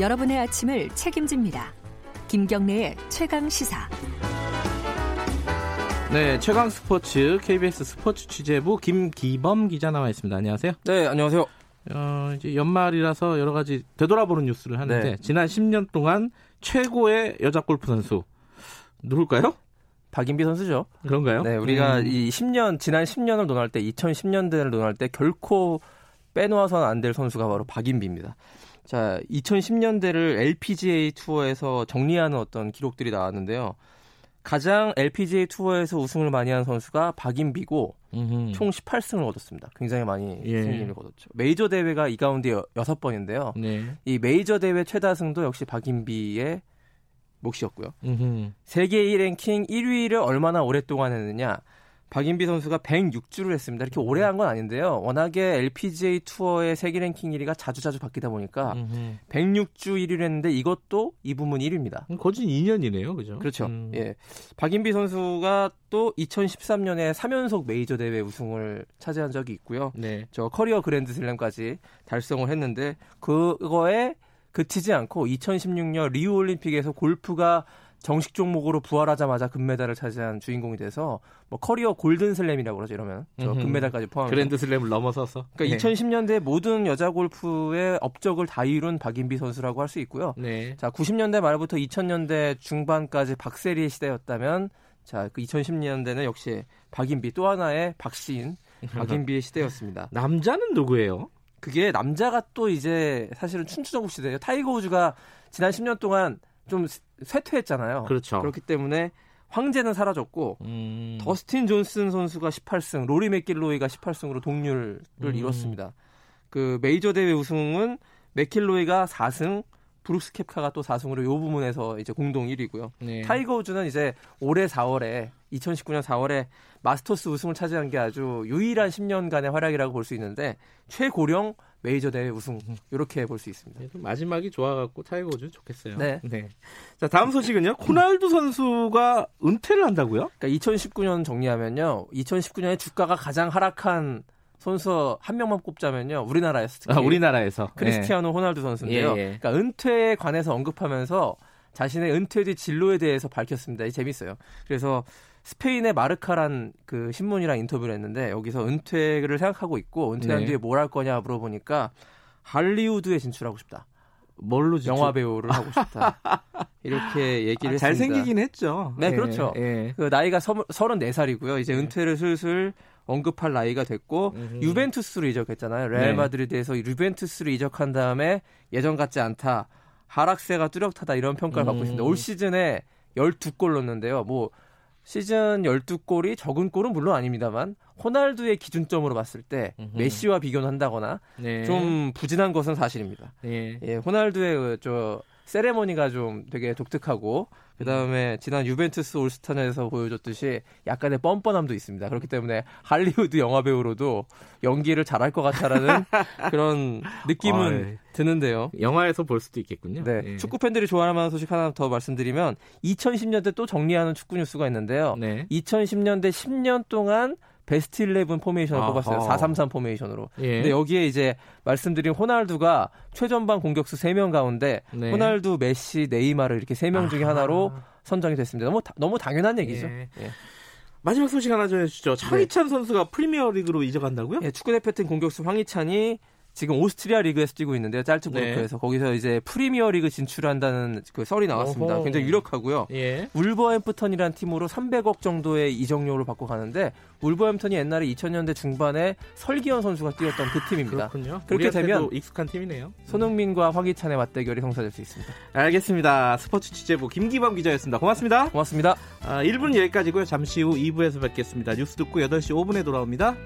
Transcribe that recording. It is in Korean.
여러분의 아침을 책임집니다. 김경래의 최강 시사. 네, 최강 스포츠 KBS 스포츠 취재부 김기범 기자 나와 있습니다. 안녕하세요. 네, 안녕하세요. 어, 이제 연말이라서 여러 가지 되돌아보는 뉴스를 하는데 네. 지난 10년 동안 최고의 여자 골프 선수 누굴까요? 박인비 선수죠. 그런가요? 네, 우리가 음. 이 10년 지난 10년을 논할 때 2010년대를 논할 때 결코 빼놓아서는 안 될 선수가 바로 박인비입니다. 자, 2010년대를 LPGA 투어에서 정리하는 어떤 기록들이 나왔는데요. 가장 LPGA 투어에서 우승을 많이 한 선수가 박인비고 음흠. 총 18승을 얻었습니다. 굉장히 많이 예. 승리를 거뒀죠. 메이저 대회가 이 가운데 여, 6번인데요. 네. 이 메이저 대회 최다승도 역시 박인비의 몫이었고요. 음흠. 세계 1 랭킹 1위를 얼마나 오랫동안 했느냐. 박인비 선수가 106주를 했습니다. 이렇게 오래 한 건 아닌데요. 워낙에 LPGA 투어의 세계 랭킹 1위가 자주자주 바뀌다 보니까 음흠. 106주 1위를 했는데 이것도 이 부문 1위입니다. 그럼 거진 2년이네요, 그죠? 그렇죠. 음. 예. 박인비 선수가 또 2013년에 3연속 메이저 대회 우승을 차지한 적이 있고요. 네. 저 커리어 그랜드 슬램까지 달성을 했는데 그거에 그치지 않고 2016년 리우 올림픽에서 골프가 정식 종목으로 부활하자마자 금메달을 차지한 주인공이 돼서 뭐 커리어 골든 슬램이라고 그러죠 이러면 저. 금메달까지 포함해서 그랜드 슬램을 넘어서서. 그러니까 네. 2010년대 모든 여자 골프의 업적을 다 이룬 박인비 선수라고 할 수 있고요. 네. 자, 90년대 말부터 2000년대 중반까지 박세리의 시대였다면 자, 그 2010년대는 역시 박인비 또 하나의 박씨인 박인비의 시대였습니다. 남자는 누구예요? 그게 남자가 또 이제 사실은 춘추전국 시대예요. 타이거 우즈가 지난 10년 동안 좀 쇠퇴했잖아요. 그렇죠. 그렇기 때문에 황제는 사라졌고 음. 더스틴 존슨 선수가 18승, 로리 맥킬로이가 18승으로 동률을 음. 이뤘습니다. 그 메이저 대회 우승은 맥킬로이가 4승, 브룩스 켑카가 또 4승으로 이 부문에서 이제 공동 1위고요. 네. 타이거 우즈는 이제 올해 4월에 2019년 4월에 마스터스 우승을 차지한 게 아주 유일한 10년간의 활약이라고 볼 수 있는데 최고령 메이저 대회 우승 이렇게 볼 수 있습니다. 그래도 마지막이 좋아갖고 타이거 우즈 좋겠어요. 네. 자 다음 소식은요. 호날두 선수가 은퇴를 한다고요? 그러니까 2019년 정리하면요. 2019년에 주가가 가장 하락한 선수 한 명만 꼽자면요. 우리나라에서 특히 아, 우리나라에서 크리스티아노 호날두 선수인데요. 예, 예. 그러니까 은퇴에 관해서 언급하면서 자신의 은퇴 뒤 진로에 대해서 밝혔습니다. 이 재밌어요. 그래서 스페인의 마르카란 그 신문이랑 인터뷰를 했는데 여기서 은퇴를 생각하고 있고 은퇴한 네. 뒤에 뭘 할 거냐 물어보니까 할리우드에 진출하고 싶다. 뭘로 진출- 영화 배우를 하고 싶다. 이렇게 얘기를 아, 했습니다. 잘생기긴 했죠. 네, 예, 그렇죠. 예. 그 나이가 34살이고요. 이제 네. 은퇴를 슬슬 언급할 나이가 됐고 음흠. 유벤투스로 이적했잖아요. 레알 네. 마드리드에서 유벤투스로 이적한 다음에 예전 같지 않다. 하락세가 뚜렷하다 이런 평가를 받고 음. 있습니다. 올 시즌에 12골 넣었는데요. 뭐 시즌 12골이 적은 골은 물론 아닙니다만 호날두의 기준점으로 봤을 때 음흠. 메시와 비교는 한다거나 네. 좀 부진한 것은 사실입니다. 예. 예, 호날두의 그저 세레머니가 좀 되게 독특하고 그다음에 지난 유벤투스 올스타전에서 보여줬듯이 약간의 뻔뻔함도 있습니다. 그렇기 때문에 할리우드 영화 배우로도 연기를 잘할 것 같다라는 그런 느낌은 어이. 드는데요. 영화에서 볼 수도 있겠군요. 네, 예. 축구 팬들이 좋아할 만한 소식 하나 더 말씀드리면 2010년대 또 정리하는 축구 뉴스가 있는데요. 네. 2010년대 10년 동안 베스트 11 포메이션을 아하. 뽑았어요. 433 포메이션으로. 예. 근데 여기에 이제 말씀드린 호날두가 최전방 공격수 3명 가운데 네. 호날두, 메시, 네이마르 이렇게 3명 중에. 하나로 선정이 됐습니다. 너무 다- 너무 당연한 얘기죠. 예. 예. 마지막 소식 하나 전해주시죠. 황희찬 선수가 프리미어리그로 이적한다고요? 예, 축구대표팀 공격수 황희찬이 지금 오스트리아 리그에서 뛰고 있는데요. 짤츠 네. 거기서 이제 프리미어 리그 진출한다는 그 썰이 나왔습니다. 어허. 굉장히 유력하고요. 예. 울버햄프턴이라는 팀으로 300억 정도의 이적료를 받고 가는데 울버햄턴이 옛날에 2000년대 중반에 설기현 선수가 뛰었던 그 팀입니다. 그렇군요. 그렇게 되면 익숙한 팀이네요. 손흥민과 황희찬의 맞대결이 성사될 수 있습니다. 알겠습니다. 스포츠 취재부 김기범 기자였습니다. 고맙습니다. 고맙습니다. 아, 1분 여기까지고요. 잠시 후 2부에서 뵙겠습니다. 뉴스 듣고 8시 5분에 돌아옵니다.